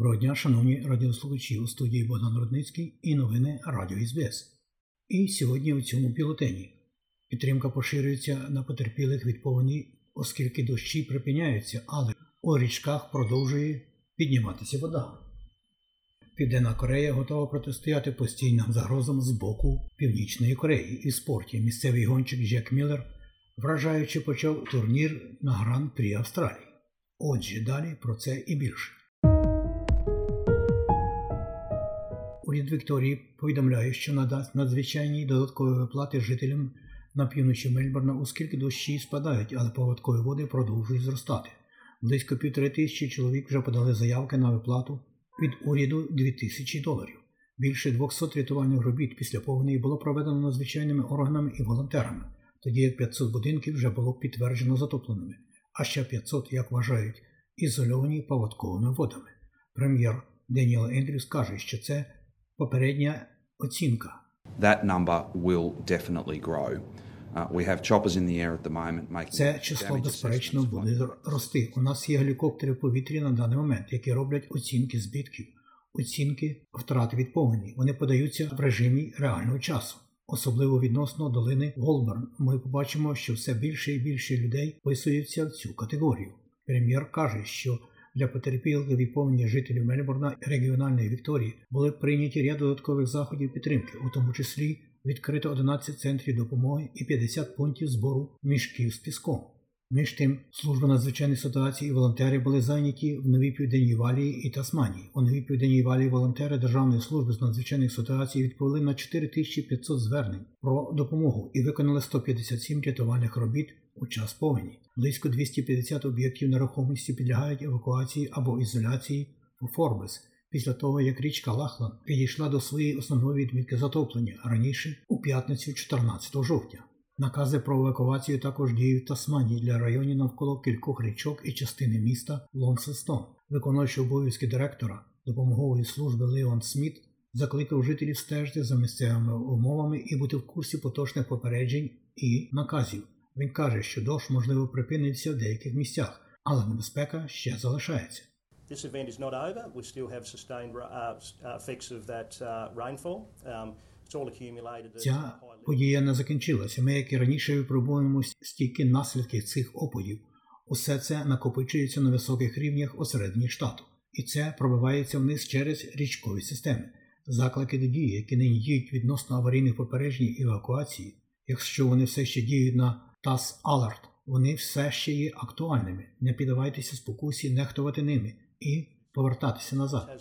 Доброго дня, шановні радіослухачі у студії Богдан Рудницький і новини Радіо СБС. І сьогодні у цьому бюлетені підтримка поширюється на потерпілих від повені, оскільки дощі припиняються, але у річках продовжує підніматися вода. Південна Корея готова протистояти постійним загрозам з боку Північної Кореї і спорті. Місцевий гонщик Джек Міллер вражаючи почав турнір на Гран-прі Австралії. Отже, далі про це і більше. Уряд Вікторії повідомляє, що надасть надзвичайні додаткові виплати жителям на півночі Мельбурна, оскільки дощі спадають, але поводкові води продовжують зростати. Близько півтори тисячі чоловік вже подали заявки на виплату від уряду 2000 доларів. Більше 200 рятувальних робіт після повені було проведено надзвичайними органами і волонтерами, тоді як 500 будинків вже було підтверджено затопленими, а ще 500, як вважають, ізольовані поводковими водами. Прем'єр Деніел Ендрюс каже, що це попередня оцінка. that number will definitely grow. Uh, we have choppers in the air at the moment making Це число безперечно буде рости. У нас є гелікоптери в повітрі на даний момент, які роблять оцінки збитків, оцінки втрат від повені. Вони подаються в режимі реального часу. Особливо відносно долини Голберн, ми побачимо, що все більше і більше людей вписуються в цю категорію. Прем'єр каже, що для потерпілих і повені жителів Мельбурна і регіональної Вікторії були прийняті ряд додаткових заходів підтримки, у тому числі відкрито 11 центрів допомоги і 50 пунктів збору мішків з піском. Між тим, служба надзвичайних ситуацій і волонтери були зайняті в Новій Південній Валії і Тасманії. У Новій Південній Валії волонтери Державної служби з надзвичайних ситуацій відповіли на 4500 звернень про допомогу і виконали 157 рятувальних робіт у час повені. Близько 250 об'єктів нерухомості підлягають евакуації або ізоляції у Форбес після того, як річка Лахлан підійшла до своєї основної відмітки затоплення раніше у п'ятницю 14 жовтня. Накази про евакуацію також діють в Тасманії для районів навколо кількох річок і частини міста Лонсестон. Виконуючий обов'язки директора допомогової служби Леон Сміт закликав жителів стежити за місцевими умовами і бути в курсі поточних попереджень і наказів. Він каже, що дощ можливо припиниться в деяких місцях, але небезпека ще залишається. This event is not over. We still have sustained uh, uh, effects of that uh, rainfall. Um, Ця подія не закінчилася. Ми, як і раніше, випробуємо стільки наслідків цих опадів. Усе це накопичується на високих рівнях осередині штату, і це пробивається вниз через річкові системи. Заклики до дії, які нині діють відносно аварійних попереджень і евакуації, якщо вони все ще діють на TAS Alert, вони все ще є актуальними. Не піддавайтеся спокусі нехтувати ними і повертатися назад.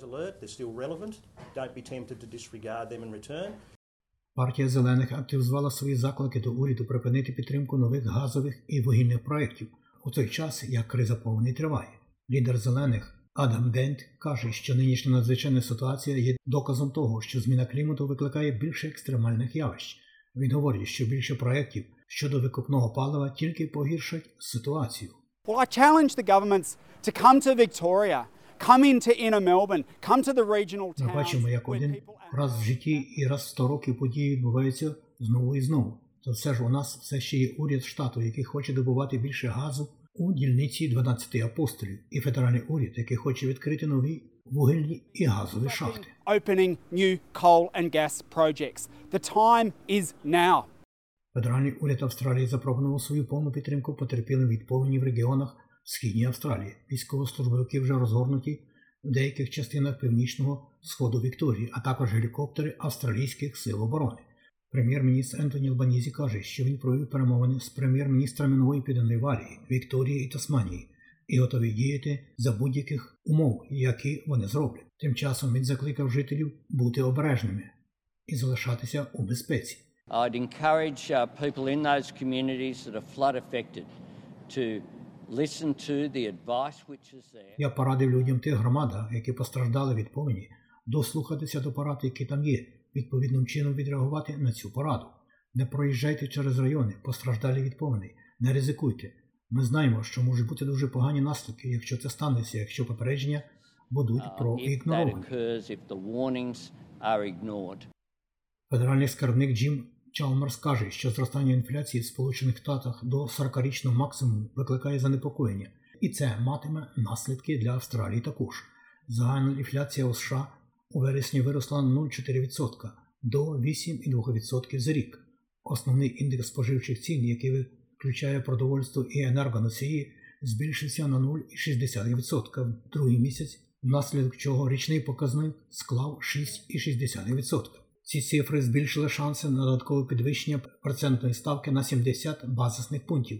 Партія зелених активізувала свої заклики до уряду припинити підтримку нових газових і вугільних проєктів у той час, як криза повні триває. Лідер зелених Адам Дент каже, що нинішня надзвичайна ситуація є доказом того, що зміна клімату викликає більше екстремальних явищ. Він говорить, що більше проєктів щодо викопного палива тільки погіршать ситуацію. Well, I challenge the governments to come to Victoria, come into inner Melbourne, come to the regional Ми бачимо, як один раз в житті і раз в 100 років події відбуваються знову і знову. То все ж у нас все ще є уряд штату, який хоче добувати більше газу у дільниці 12 апостолів, і федеральний уряд, який хоче відкрити нові вугільні і газові шахти. opening new coal and gas projects. The time is now. Федеральний уряд Австралії запропонував свою повну підтримку потерпілим від повені в регіонах Східній Австралії. Військовослужбовики вже розгорнуті в деяких частинах північного сходу Вікторії, а також гелікоптери австралійських сил оборони. Прем'єр-міністр Ентоні Албанізі каже, що він провів перемовини з прем'єр-міністрами Нової Південної Валії, Вікторії і Тасманії і готовий діяти за будь-яких умов, які вони зроблять. Тим часом він закликав жителів бути обережними і залишатися у безпеці. I'd encourage uh, people in those communities that are flood affected to Я порадив людям тих громадах, які постраждали від повені, дослухатися до порад, які там є, відповідним чином відреагувати на цю пораду. Не проїжджайте через райони, постраждалі від повеней, не ризикуйте. Ми знаємо, що можуть бути дуже погані наслідки, якщо це станеться, якщо попередження будуть uh, проігноровані. Федеральний скарбник Джим Чалмерс каже, що зростання інфляції в Сполучених Штатах до 40-річного максимуму викликає занепокоєння, і це матиме наслідки для Австралії також. Загальна інфляція у США у вересні виросла на 0,4% до 8,2% за рік. Основний індекс споживчих цін, який включає продовольство і енергоносії, збільшився на 0,6% в другий місяць, внаслідок чого річний показник склав 6,6%. Ці цифри збільшили шанси на додаткове підвищення процентної ставки на 70 базисних пунктів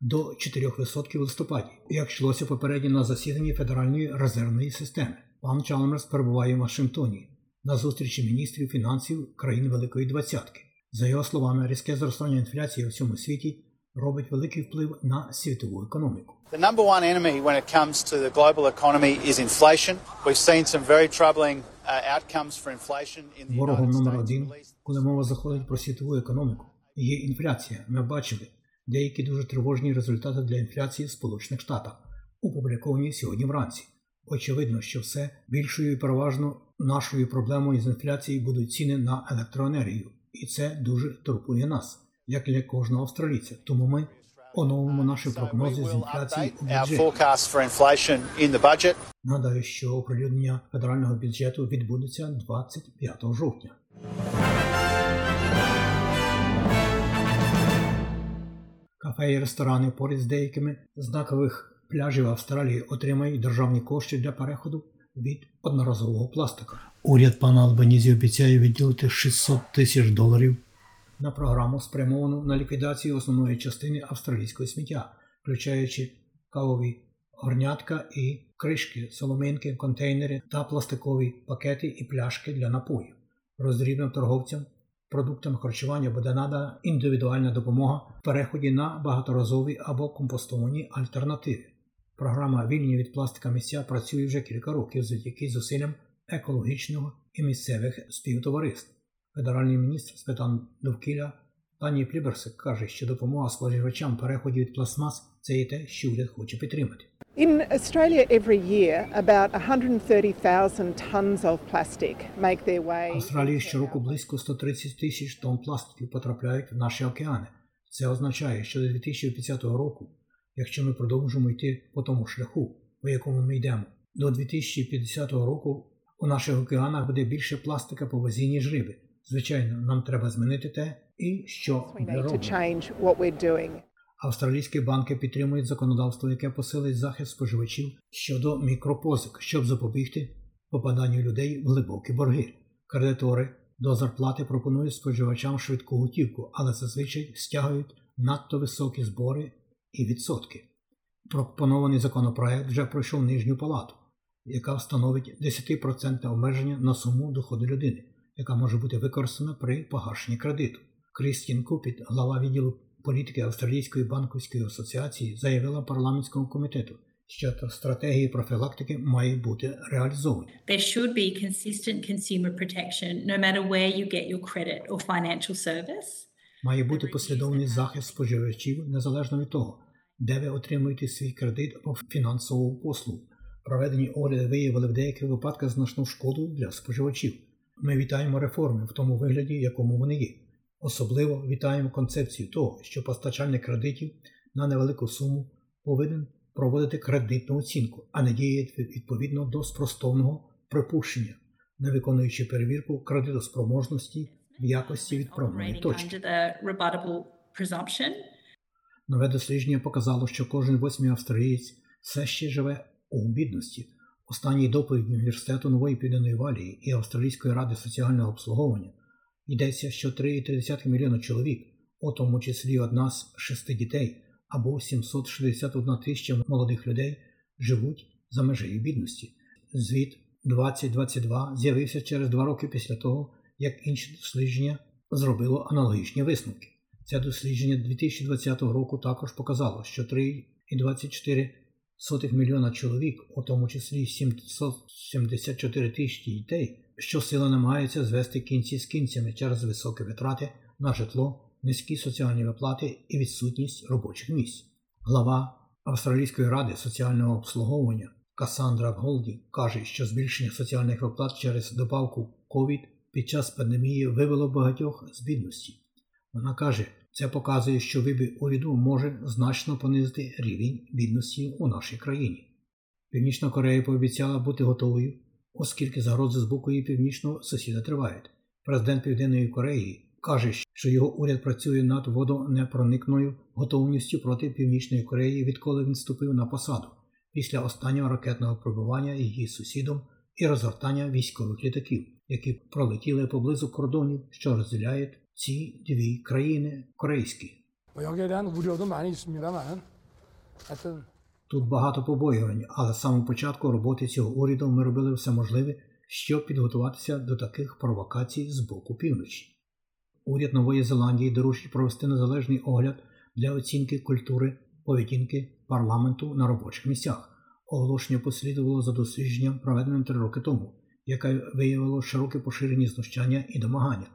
до 4% в листопаді, як йшлося попередньо на засіданні Федеральної резервної системи. Пан Чалмерс перебуває в Вашингтоні на зустрічі міністрів фінансів країн Великої Двадцятки. За його словами, різке зростання інфляції у всьому світі робить великий вплив на світову економіку. The number one enemy when it comes to the global economy is inflation. We've seen some very troubling uh, outcomes for inflation in the Ворогом номер один, коли мова заходить про світову економіку, є інфляція. Ми бачили деякі дуже тривожні результати для інфляції в Сполучених Штатах, опубліковані сьогодні вранці. Очевидно, що все більшою і переважно нашою проблемою з інфляцією будуть ціни на електроенергію, і це дуже турбує нас, як і для кожного австралійця. Тому ми оновимо наші прогнози з інфляції у бюджеті. Нагадаю, що оприлюднення федерального бюджету відбудеться 25 жовтня. Кафе і ресторани поряд з деякими знакових пляжів Австралії отримають державні кошти для переходу від одноразового пластика. Уряд пана Албанізі обіцяє відділити 600 тисяч доларів на програму, спрямовану на ліквідацію основної частини австралійського сміття, включаючи кавові горнятка і кришки, соломинки, контейнери та пластикові пакети і пляшки для напоїв. Роздрібним торговцям продуктам харчування буде надана індивідуальна допомога в переході на багаторазові або компостовані альтернативи. Програма Вільні від пластика місця працює вже кілька років завдяки зусиллям екологічного і місцевих співтовариств. Федеральний міністр з питань довкілля Тані Пліберсик каже, що допомога споживачам переході від пластмас це і те, що уряд хоче підтримати. In Australia, every year, about 130,000 tonnes of plastic make their way. В Австралії щороку близько 130 тисяч тонн пластиків потрапляють в наші океани. Це означає, що до 2050 року, якщо ми продовжимо йти по тому шляху, по якому ми йдемо, до 2050 року у наших океанах буде більше пластика по вазі, ніж риби. Звичайно, нам треба змінити те, і що ми робимо. Австралійські банки підтримують законодавство, яке посилить захист споживачів щодо мікропозик, щоб запобігти попаданню людей в глибокі борги. Кредитори до зарплати пропонують споживачам швидку готівку, але зазвичай стягують надто високі збори і відсотки. Пропонований законопроект вже пройшов нижню палату, яка встановить 10% обмеження на суму доходу людини, яка може бути використана при погашенні кредиту. Крістін Купіт, глава відділу політики Австралійської банківської асоціації, заявила парламентському комітету, що стратегії профілактики мають бути реалізовані. There should be consistent consumer protection no matter where you get your credit or financial service. Має бути послідовний захист споживачів незалежно від того, де ви отримуєте свій кредит або фінансову послугу. Проведені огляди виявили в деяких випадках значну шкоду для споживачів. Ми вітаємо реформи в тому вигляді, якому вони є. Особливо вітаємо концепцію того, що постачальник кредитів на невелику суму повинен проводити кредитну оцінку, а не діяти відповідно до спростовного припущення, не виконуючи перевірку кредитоспроможності в якості відправної точки. Нове дослідження показало, що кожен восьмий австралієць все ще живе у бідності. Останній доповідь університету Нової Південної Валії і Австралійської ради соціального обслуговування йдеться, що 3,3 мільйона чоловік, у тому числі одна з шести дітей або 761 тисяча молодих людей, живуть за межею бідності. Звіт 2022 з'явився через два роки після того, як інше дослідження зробило аналогічні висновки. Це дослідження 2020 року також показало, що 2,24 мільйона чоловік, у тому числі 774 тисячі дітей, що сила намагаються звести кінці з кінцями через високі витрати на житло, низькі соціальні виплати і відсутність робочих місць. Глава Австралійської ради соціального обслуговування Касандра Голді каже, що збільшення соціальних виплат через добавку COVID під час пандемії вивело багатьох з бідності. Вона каже, це показує, що вибір уряду може значно понизити рівень бідності у нашій країні. Північна Корея пообіцяла бути готовою, оскільки загрози з боку її північного сусіда тривають. Президент Південної Кореї каже, що його уряд працює над водонепроникною готовністю проти Північної Кореї, відколи він вступив на посаду після останнього ракетного пробування її сусідом і розгортання військових літаків, які пролетіли поблизу кордонів, що розділяють ці дві країни корейські. Тут багато побоювань, але з самого початку роботи цього уряду ми робили все можливе, щоб підготуватися до таких провокацій з боку півночі. Уряд Нової Зеландії доручить провести незалежний огляд для оцінки культури поведінки парламенту на робочих місцях. Оголошення послідувало за дослідженням, проведеним три роки тому, яке виявило широке поширені знущання і домагання,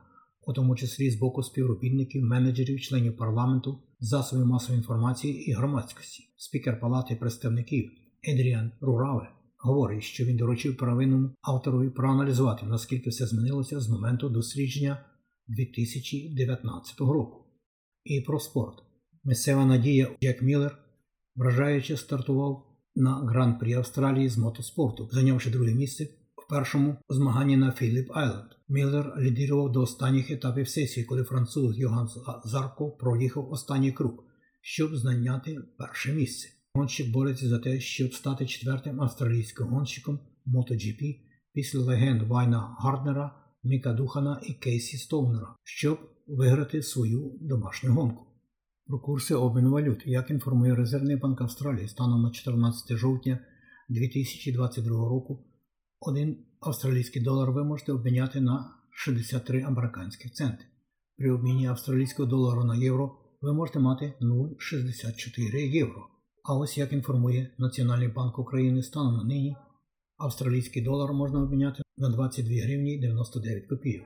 у тому числі з боку співробітників, менеджерів, членів парламенту, засобів масової інформації і громадськості. Спікер Палати представників Едріан Рураве говорить, що він доручив первинному авторові проаналізувати, наскільки все змінилося з моменту дослідження 2019 року. І про спорт. Місцева надія Джек Міллер вражаючи стартував на гран-прі Австралії з мотоспорту, зайнявши друге місце першому змаганні на Філіп Айленд. Міллер лідирував до останніх етапів сесії, коли француз Йоганс Зарко проїхав останній круг, щоб зайняти перше місце. Гонщик бореться за те, щоб стати четвертим австралійським гонщиком MotoGP після легенд Вайна Гарднера, Міка Духана і Кейсі Стоунера, щоб виграти свою домашню гонку. Про курси обміну валют, як інформує Резервний банк Австралії станом на 14 жовтня 2022 року, один австралійський долар ви можете обміняти на 63 американських центи. При обміні австралійського долару на євро ви можете мати 0,64 євро. А ось як інформує Національний банк України станом на нині, австралійський долар можна обміняти на 22 гривні 99 копійок.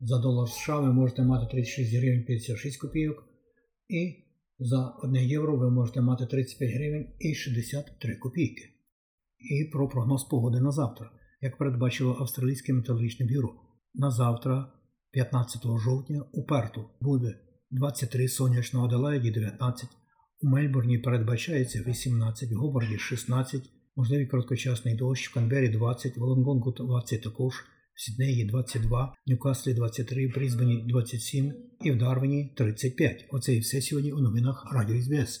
За долар США ви можете мати 36 гривень 56 копійок. І за 1 євро ви можете мати 35 гривень і 63 копійки. І про прогноз погоди на завтра, як передбачило Австралійське метеорологічне бюро. На завтра, 15 жовтня, у Перту буде 23 сонячно Аделаїді 19, у Мельбурні передбачається 18, в Гобарді 16, можливий короткочасний дощ, в Канбері 20, в Лонгонгу 20 також. В Сіднеї 22, в Ньюкаслі 23, в Брізбені 27 і в Дарвіні 35. Оце і все сьогодні у новинах Радіо СБС.